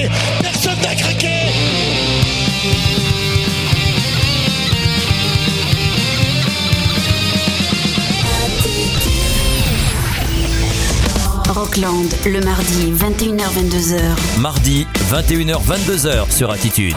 craqué, personne n'a craqué. Rockland, le mardi 21h-22h. Mardi 21h-22h sur Attitude.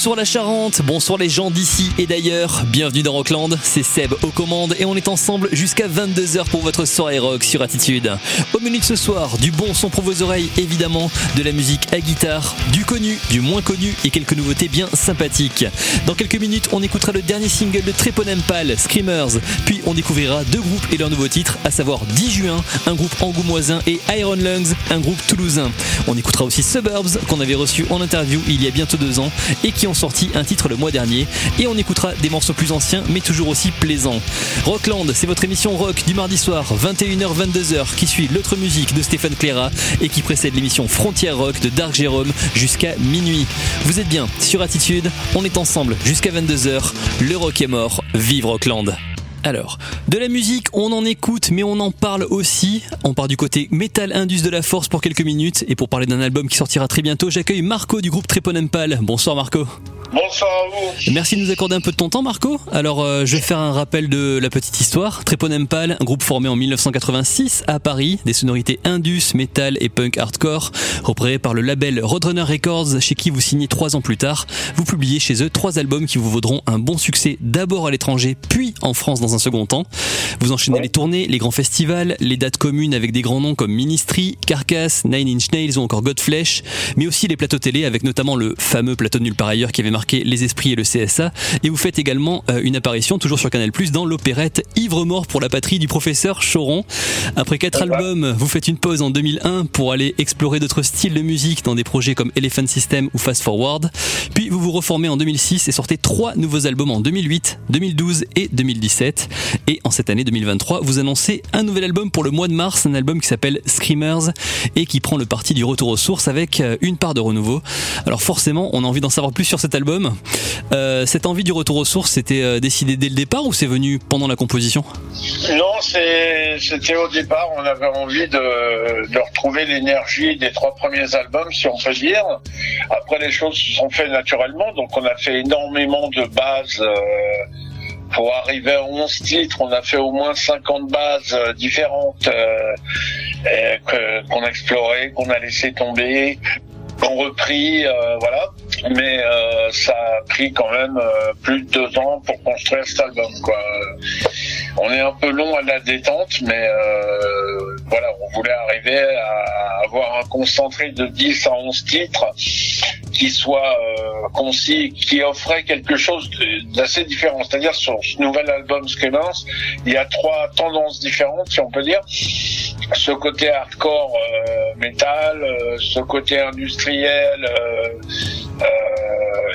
Bonsoir la Charente, bonsoir les gens d'ici et d'ailleurs. Bienvenue dans Rockland, c'est Seb aux commandes et on est ensemble jusqu'à 22h pour votre soirée rock sur Attitude. Au menu de ce soir, du bon son pour vos oreilles évidemment, de la musique à guitare, du connu, du moins connu et quelques nouveautés bien sympathiques. Dans quelques minutes, on écoutera le dernier single de Treponempal, Screamers, puis on découvrira deux groupes et leurs nouveaux titres, à savoir 10 juin, un groupe angoumoisin et Iron Lungs, un groupe toulousain. On écoutera aussi Suburbs qu'on avait reçu en interview il y a bientôt deux ans et qui sorti un titre le mois dernier. Et on écoutera des morceaux plus anciens mais toujours aussi plaisants. Rockland, c'est votre émission rock du mardi soir 21h-22h qui suit l'autre musique de Stéphane Cléra et qui précède l'émission Frontière Rock de Dark Jérôme jusqu'à minuit. Vous êtes bien sur Attitude, on est ensemble jusqu'à 22h. Le rock est mort, vive Rockland. Alors, de la musique, on en écoute, mais on en parle aussi. On part du côté Metal Indus de la Force pour quelques minutes. Et pour parler d'un album qui sortira très bientôt, j'accueille Marco du groupe Treponempal. Bonsoir Marco. Bonsoir à vous. Merci de nous accorder un peu de ton temps Marco. Alors, euh, je vais faire un rappel de la petite histoire. Treponempal, un groupe formé en 1986 à Paris, des sonorités Indus, Metal et Punk Hardcore, repéré par le label Roadrunner Records, chez qui vous signez trois ans plus tard. Vous publiez chez eux trois albums qui vous vaudront un bon succès d'abord à l'étranger, puis en France dans un second temps. Vous enchaînez les tournées, les grands festivals, les dates communes avec des grands noms comme Ministry, Carcass, Nine Inch Nails ou encore Godflesh, mais aussi les plateaux télé avec notamment le fameux plateau de nulle part ailleurs qui avait marqué les esprits et le CSA. Et vous faites également euh, une apparition toujours sur Canal Plus dans l'opérette Ivre mort pour la patrie du professeur Choron. Après quatre albums, vous faites une pause en 2001 pour aller explorer d'autres styles de musique dans des projets comme Elephant System ou Fast Forward. Puis vous vous reformez en 2006 et sortez trois nouveaux albums en 2008, 2012 et 2017. Et en cette année 2023, vous annoncez un nouvel album pour le mois de mars, un album qui s'appelle Screamers et qui prend le parti du retour aux sources avec euh, une part de renouveau. Alors forcément, on a envie d'en savoir plus sur cet album. Euh, cette envie du retour aux sources, c'était euh, décidé dès le départ ou c'est venu pendant la composition? Non, c'était au départ, on avait envie de, retrouver l'énergie des trois premiers albums, si on peut dire. Après, les choses se sont faites naturellement, donc on a fait énormément de bases. Pour arriver à 11 titres, on a fait au moins 50 bases euh, différentes euh, que- qu'on a explorées, qu'on a laissé tomber, qu'on repris, euh, voilà. Mais euh, ça a pris quand même euh, plus de deux ans pour construire cet album, quoi. On est un peu long à la détente, mais euh, voilà, on voulait arriver à avoir un concentré de 10 à 11 titres qui soit euh, concis, qui offrait quelque chose d'assez différent. C'est-à-dire sur ce nouvel album Screamers, il y a trois tendances différentes, si on peut dire. Ce côté hardcore euh, métal, euh, ce côté industriel euh, euh,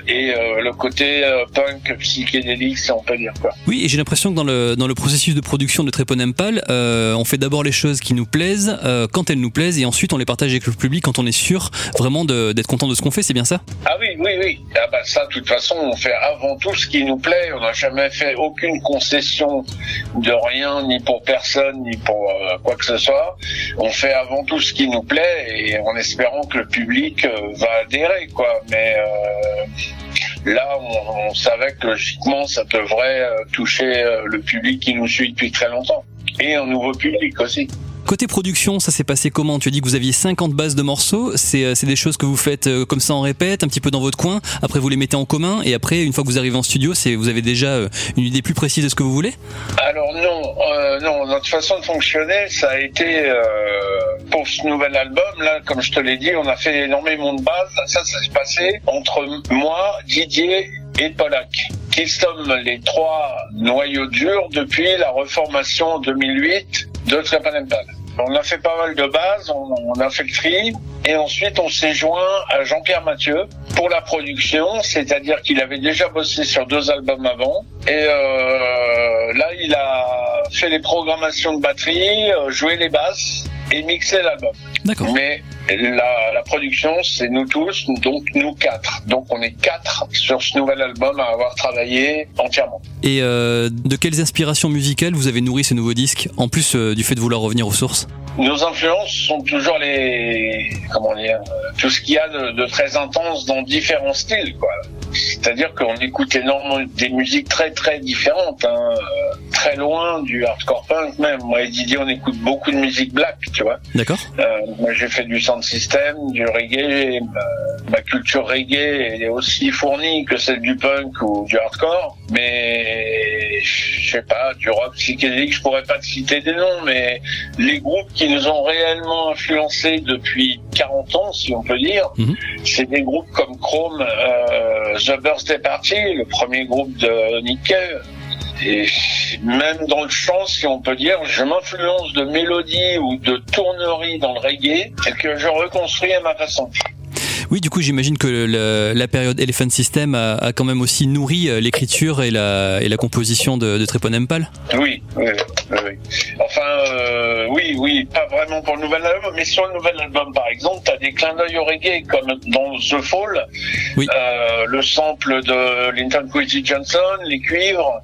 et euh, le côté euh, punk psychédélique, si on peut dire quoi. Oui, et j'ai l'impression que dans le, dans le processus de production de Tréponempal, euh, on fait d'abord les choses qui nous plaisent euh, quand elles nous plaisent et ensuite on les partage avec le public quand on est sûr vraiment d'être content de ce qu'on fait, c'est bien ça? Ah oui, oui, oui. Ah bah ça, de toute façon, on fait avant tout ce qui nous plaît. On n'a jamais fait aucune concession de rien, ni pour personne, ni pour euh, quoi que ce soit. On fait avant tout ce qui nous plaît et en espérant que le public euh, va adhérer, quoi. Mais euh, là, on, savait que logiquement, ça devrait euh, toucher euh, le public qui nous suit depuis très longtemps et un nouveau public aussi. Côté production, ça s'est passé comment? Tu as dit que vous aviez 50 bases de morceaux, c'est euh, c'est des choses que vous faites euh, comme ça en répète, un petit peu dans votre coin, après vous les mettez en commun. Et après une fois que vous arrivez en studio, vous avez déjà euh, une idée plus précise de ce que vous voulez? Alors non, euh, non, notre façon de fonctionner, ça a été euh, pour ce nouvel album là, comme je te l'ai dit, on a fait énormément de bases. Ça, ça s'est passé entre moi, Didier et Polak, qui sommes les trois noyaux durs depuis la reformation en 2008 de Trepanempal. On a fait pas mal de bases, on, on a fait le tri, et ensuite on s'est joint à Jean-Pierre Mathieu pour la production, c'est-à-dire qu'il avait déjà bossé sur deux albums avant, et euh, là il a fait les programmations de batterie, euh, joué les basses et mixé l'album. D'accord. Mais la, la production, c'est nous tous, donc nous quatre. Donc on est quatre sur ce nouvel album à avoir travaillé entièrement. Et euh, de quelles inspirations musicales vous avez nourri ce nouveau disque, en plus euh, du fait de vouloir revenir aux sources? Nos influences sont toujours les, comment dire, euh, tout ce qu'il y a de, de très intense dans différents styles, quoi. C'est-à-dire qu'on écoute énormément des musiques très très différentes, hein, très loin du hardcore punk même. Moi et Didier, on écoute beaucoup de musique black, tu vois. D'accord Euh, moi, j'ai fait du sound system, du reggae. Ma, ma culture reggae est aussi fournie que celle du punk ou du hardcore. Mais je sais pas, du rock psychédélique, je pourrais pas te citer des noms, mais les groupes qui nous ont réellement influencés depuis 40 ans, si on peut dire, Mhm. c'est des groupes comme Chrome, euh, The Birthday Party, le premier groupe de Nick Cave. Et même dans le chant, si on peut dire, je m'influence de mélodie ou de tournerie dans le reggae que je reconstruis à ma façon. Oui, du coup, j'imagine que le- la période Elephant System a, a quand même aussi nourri euh, l'écriture et la, et la composition de, de Treponempal. Oui, oui, oui. oui. Enfin, euh, oui, oui, pas vraiment pour le nouvel album, mais sur le nouvel album, par exemple, t'as des clins d'œil au reggae, comme dans The Fall, Oui. euh, le sample de Linton Kwesi Johnson, les cuivres,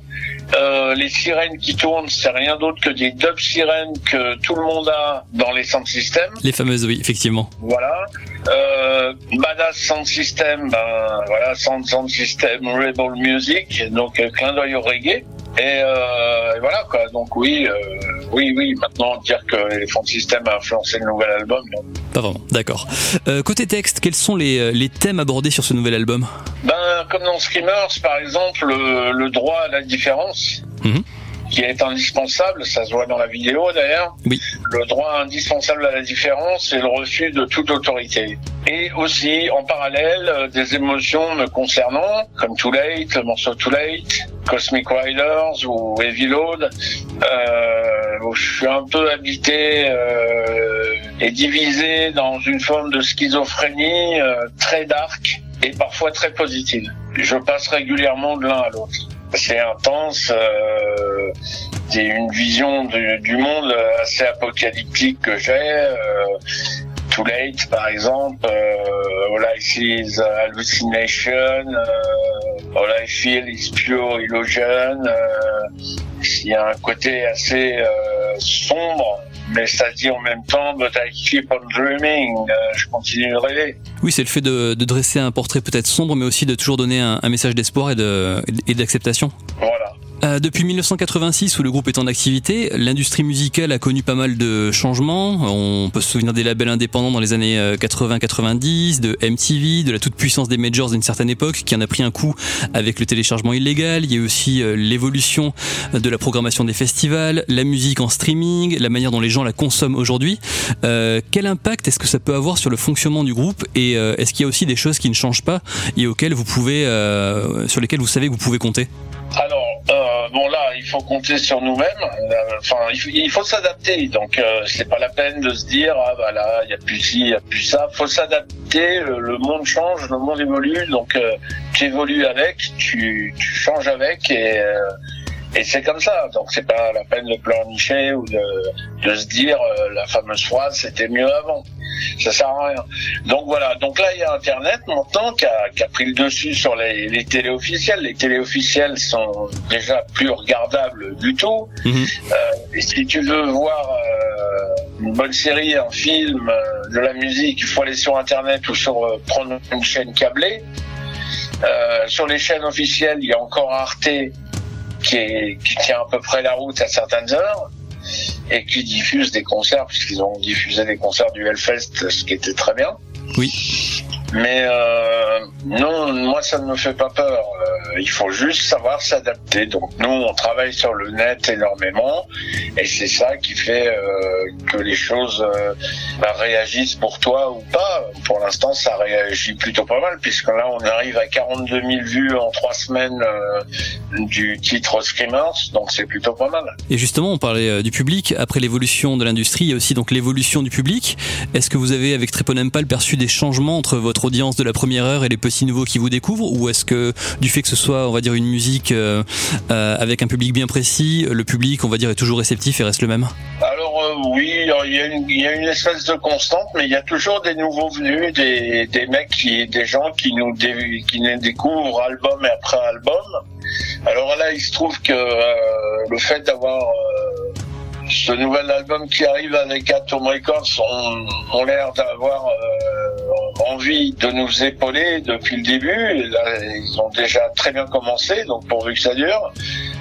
euh, les sirènes qui tournent, c'est rien d'autre que des dub sirènes que tout le monde a dans les sound systems. Les fameuses, oui, effectivement. Voilà. Euh, Badass Sound System, ben voilà, Sound Sound System, Rebel Music, donc euh, clin d'œil au reggae. Et, euh, et voilà quoi. Donc oui, euh, oui, oui. Maintenant dire que Elephant System a influencé le nouvel album, non. Pas vraiment, d'accord. Euh, côté texte, quels sont les, euh, les thèmes abordés sur ce nouvel album? Ben comme dans Screamers par exemple, le, le droit à la différence. Mhm. Qui est indispensable, ça se voit dans la vidéo d'ailleurs. Oui. Le droit indispensable à la différence et le refus de toute autorité. Et aussi, en parallèle, euh, des émotions me concernant, comme Too Late, le morceau Too Late, Cosmic Riders ou Heavy Load, euh, où je suis un peu habité euh, et divisé dans une forme de schizophrénie euh, très dark et parfois très positive. Je passe régulièrement de l'un à l'autre. C'est intense, euh, c'est une vision du, du monde assez apocalyptique que j'ai. euh, Too Late, par exemple, euh, All I See is Hallucination, euh, All I Feel is Pure Illusion. Euh, il y a un côté assez euh, sombre, mais ça dit en même temps, but I keep on dreaming, euh, je continue de rêver. Oui, c'est le fait de, de dresser un portrait peut-être sombre, mais aussi de toujours donner un, un message d'espoir et de- et d'acceptation. Voilà. Euh, depuis 1986, où le groupe est en activité, l'industrie musicale a connu pas mal de changements. On peut se souvenir des labels indépendants dans les années euh, 80-90, de MTV, de la toute-puissance des majors d'une certaine époque, qui en a pris un coup avec le téléchargement illégal. Il y a aussi euh, l'évolution de la programmation des festivals, la musique en streaming, la manière dont les gens la consomment aujourd'hui. Euh, quel impact est-ce que ça peut avoir sur le fonctionnement du groupe Et euh, est-ce qu'il y a aussi des choses qui ne changent pas et auxquelles vous pouvez, euh, sur lesquelles vous savez que vous pouvez compter? Alors, euh, bon là, il faut compter sur nous-mêmes. Euh, Enfin, il faut, s'adapter. Donc, euh, c'est pas la peine de se dire ah bah là, il y a plus ci, il y a plus ça. Faut s'adapter. Le, le monde change, le monde évolue. Donc, euh, tu évolues avec, tu, tu changes avec et euh, et c'est comme ça. Donc, c'est pas la peine de pleurnicher ou de de se dire euh, la fameuse phrase c'était mieux avant. Ça sert à rien. Donc voilà. Donc là, il y a Internet maintenant qui a, qui a pris le dessus sur les, les télés officielles. Les télés officielles sont déjà plus regardables du tout. Mhm. Euh, et si tu veux voir euh, une bonne série, un film, euh, de la musique, il faut aller sur Internet ou sur euh, prendre une chaîne câblée. Euh, sur les chaînes officielles, il y a encore Arte qui, est, qui tient à peu près la route à certaines heures et qui diffuse des concerts puisqu'ils ont diffusé des concerts du Hellfest, ce qui était très bien. Oui. Mais euh, non, moi ça ne me fait pas peur. Euh, il faut juste savoir s'adapter. Donc nous, on travaille sur le net énormément, et c'est ça qui fait euh, que les choses euh, bah, réagissent pour toi ou pas. Pour l'instant, ça réagit plutôt pas mal, puisque là, on arrive à 42 000 vues en trois semaines euh, du titre Screamers, donc c'est plutôt pas mal. Et justement, on parlait euh, du public. Après l'évolution de l'industrie, il y a aussi donc l'évolution du public. Est-ce que vous avez, avec Treponempal, perçu des changements entre votre audience de la première heure et les petits nouveaux qui vous découvrent Ou est-ce que, du fait que ce soit, on va dire, une musique euh, euh, avec un public bien précis, le public, on va dire, est toujours réceptif et reste le même? Alors euh, oui, il y, a une, espèce de constante, mais il y a toujours des nouveaux venus, des, des mecs, qui, des gens qui nous, qui nous découvrent album après album. Alors là, il se trouve que le fait d'avoir ce nouvel album qui arrive avec Atom Records ont, l'air d'avoir euh, envie de nous épauler depuis le début. Là, ils ont déjà très bien commencé, donc pourvu que ça dure.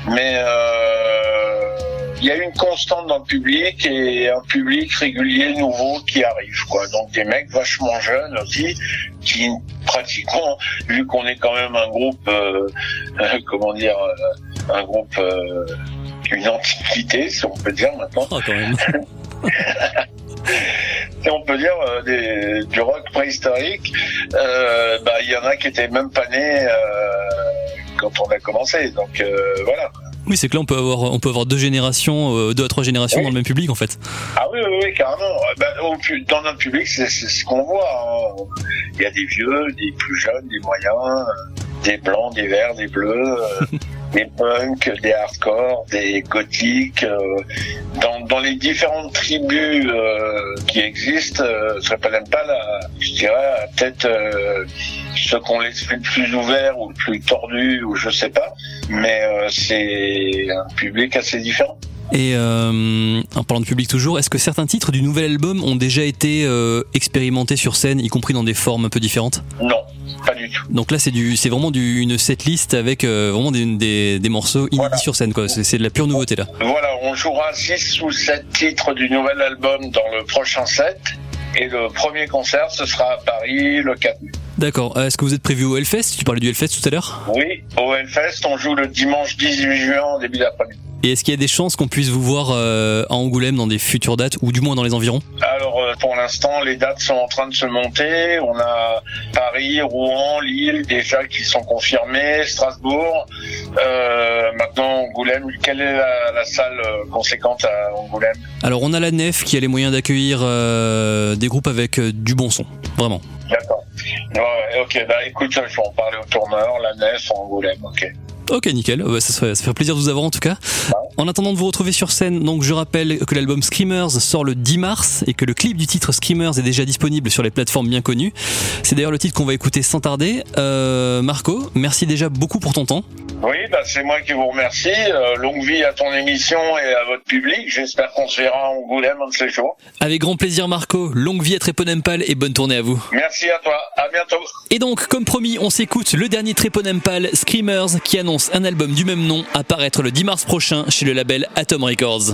Mais euh, il y a une constante dans le public et un public régulier nouveau qui arrive. Quoi. Donc des mecs vachement jeunes aussi, qui pratiquement, vu qu'on est quand même un groupe, euh, comment dire, euh, un groupe, euh, une antiquité, si on peut dire maintenant, Ah, quand même. si on peut dire euh, des- du rock préhistorique, euh, bah il y en a qui étaient même pas nés euh, quand on a commencé. Donc voilà. Oui, c'est que là, on peut avoir, on peut avoir deux générations, deux à trois générations Oui. dans le même public, en fait. Ah oui, oui, oui, carrément. Au pu- dans notre public, c'est ce qu'on voit. hein. Il y a des vieux, des plus jeunes, des moyens, des blancs, des verts, des bleus, euh, des punks, des hardcore, des gothiques. euh, dans, dans les différentes tribus euh, qui existent, euh, ça même pas la, je dirais, peut-être euh, ceux qui ont l'esprit le plus ouvert ou le plus tordu ou je sais pas, mais euh, c'est un public assez différent. Et euh, en parlant de public toujours, est-ce que certains titres du nouvel album ont déjà été euh, expérimentés sur scène, y compris dans des formes un peu différentes? Non, pas du tout. Donc là, c'est du, c'est vraiment du, une setlist avec euh, vraiment des, des, des morceaux inédits Voilà. sur scène, quoi. C'est, de la pure nouveauté là. Voilà, on jouera 6 ou 7 titres du nouvel album dans le prochain set. Et le premier concert, ce sera à Paris le 4 mai. D'accord. Euh, Est-ce que vous êtes prévu au Hellfest? Tu parlais du Hellfest tout à l'heure. Oui, au Hellfest, on joue le dimanche 18 juin début d'après-midi. Et est-ce qu'il y a des chances qu'on puisse vous voir euh, à Angoulême dans des futures dates, ou du moins dans les environs? Alors, euh, pour l'instant, les dates sont en train de se monter. On a Paris, Rouen, Lille, déjà qui sont confirmés, Strasbourg. Euh, maintenant, Angoulême. Quelle est la, la salle conséquente à Angoulême? Alors, on a la Nef qui a les moyens d'accueillir des groupes avec du bon son, vraiment. D'accord. Ouais, ok, bah écoute, je vais en parler au tourneur, la nef, Angoulême, ok. Ok, nickel. Euh, ça, serait- ça fait plaisir de vous avoir en tout cas. En attendant de vous retrouver sur scène, donc je rappelle que l'album Screamers sort le 10 mars et que le clip du titre Screamers est déjà disponible sur les plateformes bien connues. C'est d'ailleurs le titre qu'on va écouter sans tarder. Euh, Marco, merci déjà beaucoup pour ton temps. Oui, bah, c'est moi qui vous remercie. Euh, longue vie à ton émission et à votre public. J'espère qu'on se verra en Angoulême un de ces jours. Avec grand plaisir Marco, longue vie à Tréponempal et bonne tournée à vous. Merci à toi, à bientôt. Et donc, comme promis, on s'écoute le dernier Tréponempal, Screamers, qui annonce un album du même nom à le 10 mars prochain chez le label Atom Records.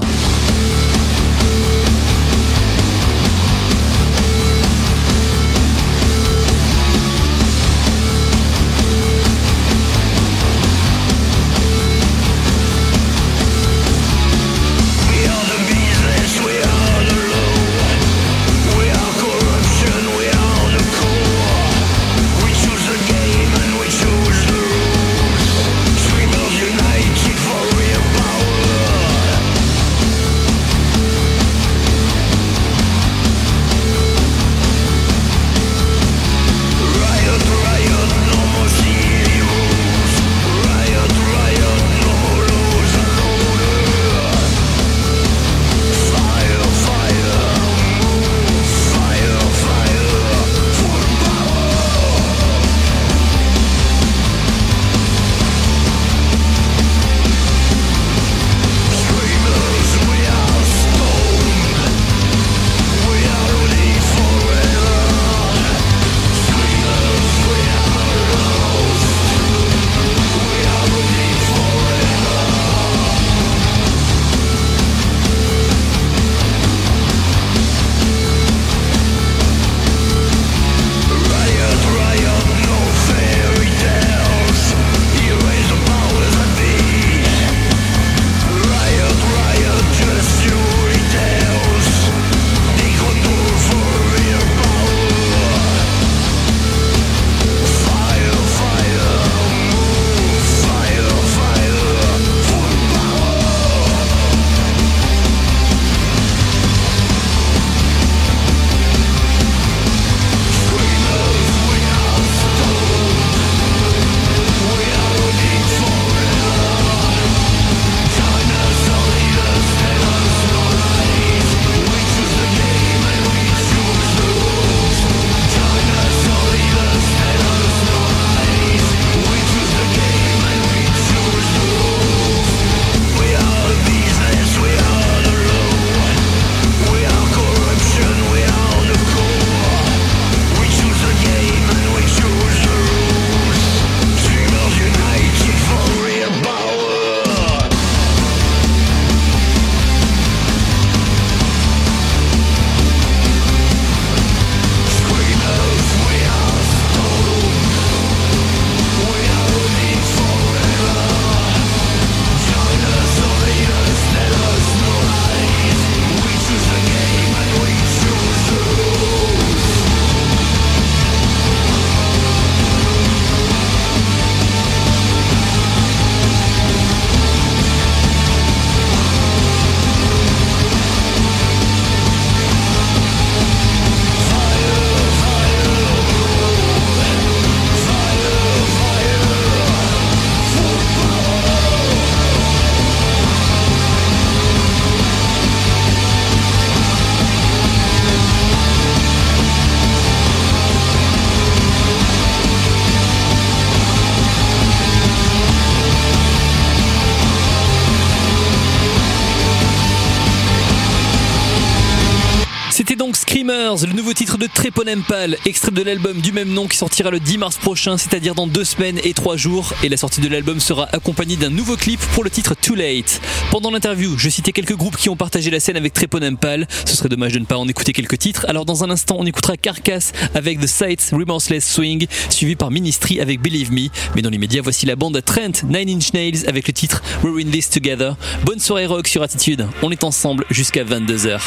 Le nouveau titre de Treponempal, extrait de l'album du même nom qui sortira le 10 mars prochain, c'est-à-dire dans deux semaines et trois jours. Et la sortie de l'album sera accompagnée d'un nouveau clip pour le titre Too Late. Pendant l'interview, je citais quelques groupes qui ont partagé la scène avec Treponempal. Ce serait dommage de ne pas en écouter quelques titres. Alors dans un instant, on écoutera Carcass avec The Sights Remorseless Swing, suivi par Ministry avec Believe Me. Mais dans l'immédiat, voici la bande Trent Nine Inch Nails avec le titre We're in this together. Bonne soirée rock sur Attitude. On est ensemble jusqu'à 22h.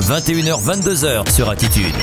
21h-22h sur Attitude.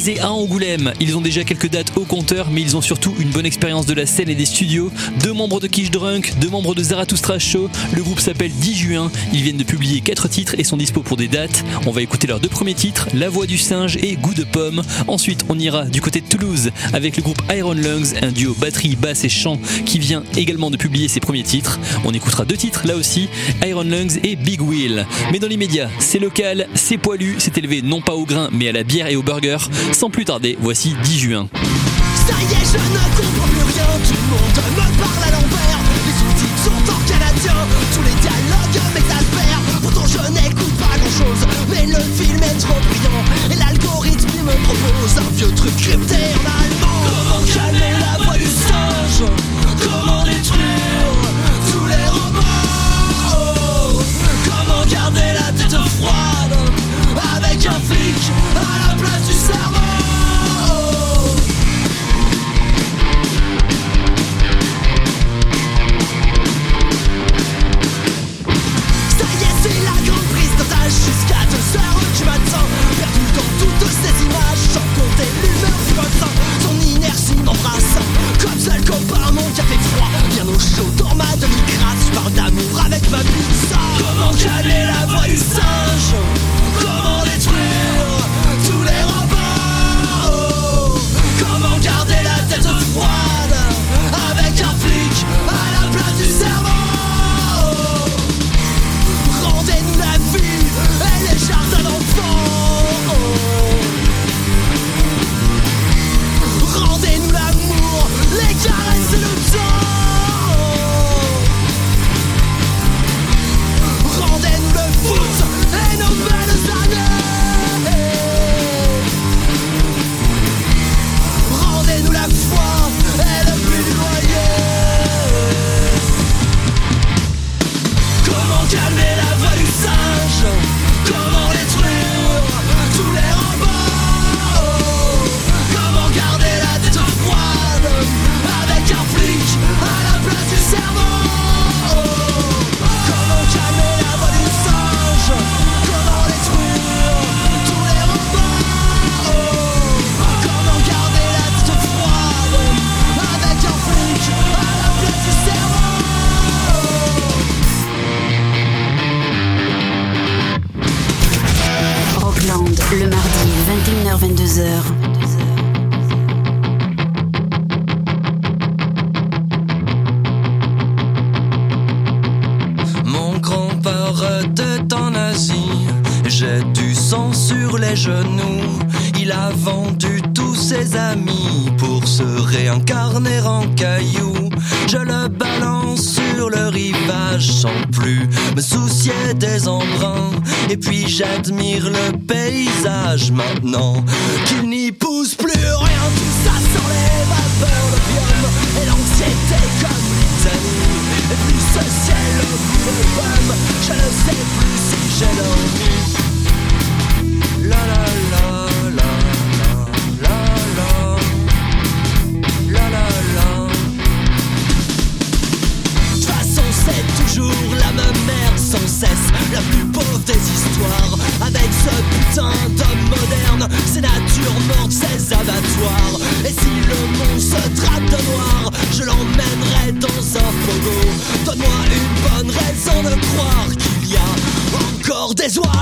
Basé à Angoulême. Ils ont déjà quelques dates au compteur, mais ils ont surtout une bonne expérience de la scène et des studios. Deux membres de Kish Drunk, deux membres de Zarathustra Show. Le groupe s'appelle 10 juin. Ils viennent de publier quatre titres et sont dispo pour des dates. On va écouter leurs deux premiers titres, La Voix du Singe et Goût de Pomme. Ensuite, on ira du côté de Toulouse avec le groupe Iron Lungs, un duo batterie, basse et chant qui vient également de publier ses premiers titres. On écoutera deux titres là aussi, Iron Lungs et Big Wheel. Mais dans l'immédiat, c'est local, c'est poilu, c'est élevé non pas au grain mais à la bière et au burger. Sans plus tarder, voici 10 juin. Ça y est, je ne comprends plus rien. Tout le monde me parle à l'envers. Les sous-titres sont en canadien. Tous les dialogues m'exaspèrent. Pourtant, je n'écoute pas grand-chose. Mais le film est trop brillant. Et l'algorithme, me propose un vieux truc crypté en allemand. Comment calmer la voix du singe? Comment détruire tous les robots? Comment garder la tête froide Avec un flic à la comme seul copain, mon café froid. Bien au chaud dans ma demi-crasse, je parle d'amour avec ma pizza. Comment calmer la voix du singe? Comment détruire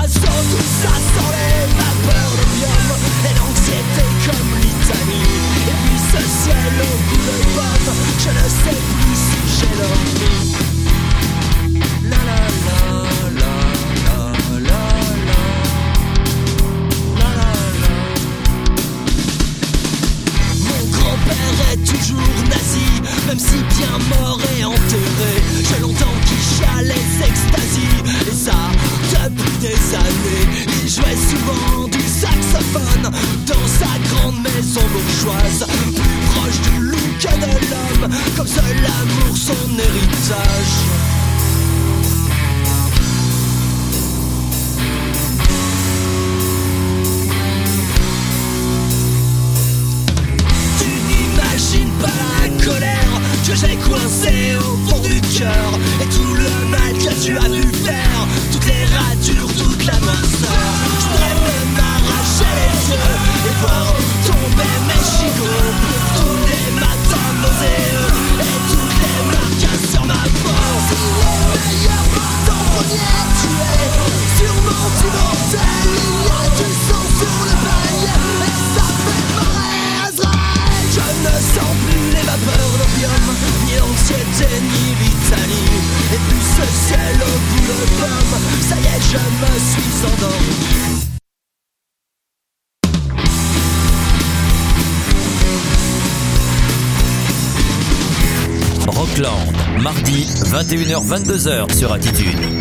tout ça sans les vapeurs de biome Et l'anxiété comme l'Italie. Et puis ce ciel au bout de Je ne sais plus si j'ai La la la Toujours même si bien mort et enterré. J'ai longtemps qui chalait s'extasie, et ça depuis des années. Il jouait souvent du saxophone dans sa grande maison bourgeoise, plus proche du loup que de l'homme, comme seul amour son héritage. Coincée au fond du cœur 21h, 22h sur Attitude.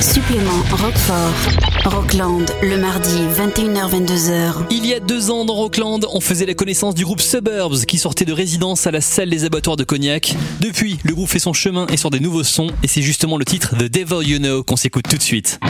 Supplément Rockfort. Rockland, le mardi 21h-22h. Il y a deux ans dans Rockland, on faisait la connaissance du groupe Suburbs qui sortait de résidence à la salle des abattoirs de Cognac. Depuis, le groupe fait son chemin et sort des nouveaux sons et c'est justement le titre The Devil You Know qu'on s'écoute tout de suite.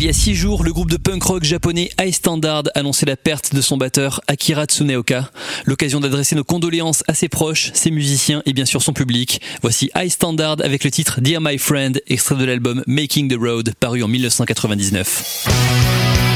Il y a six jours, le groupe de punk rock japonais High Standard annonçait la perte de son batteur Akira Tsuneoka. L'occasion d'adresser nos condoléances à ses proches, ses musiciens et bien sûr son public. Voici High Standard avec le titre Dear My Friend, extrait de l'album Making the Road, paru en 1999.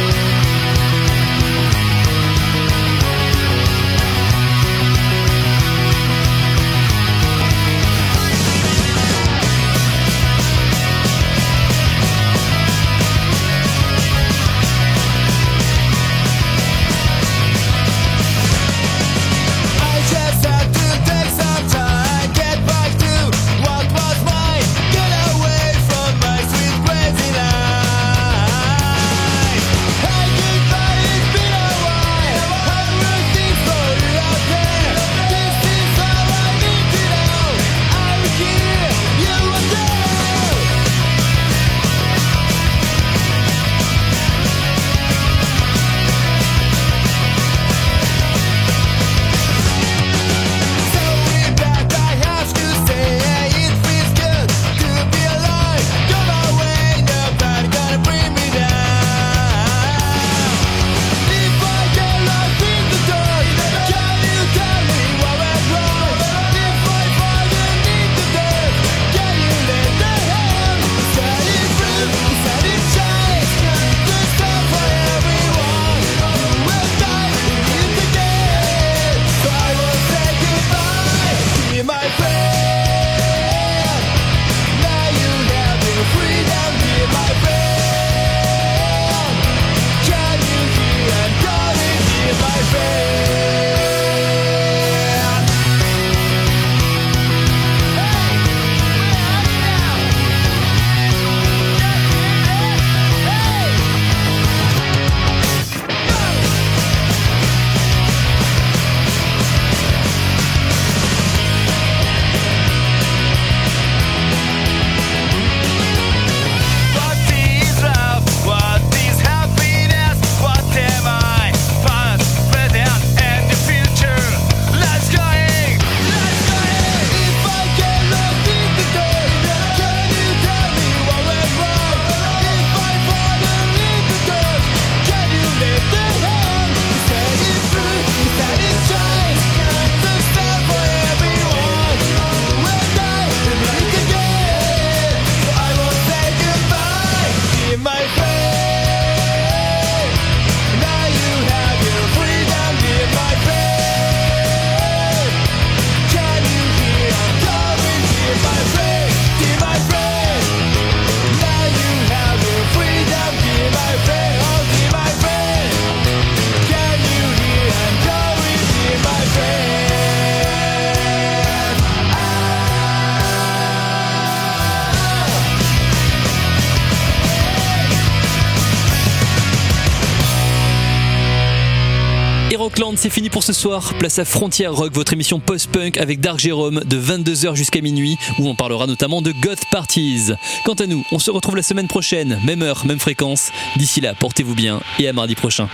Rockland, c'est fini pour ce soir. Place à Frontière Rock, votre émission post-punk avec Dark Jérôme de 22h jusqu'à minuit, où on parlera notamment de Goth Parties. Quant à nous, on se retrouve la semaine prochaine, même heure, même fréquence. D'ici là, portez-vous bien et à mardi prochain.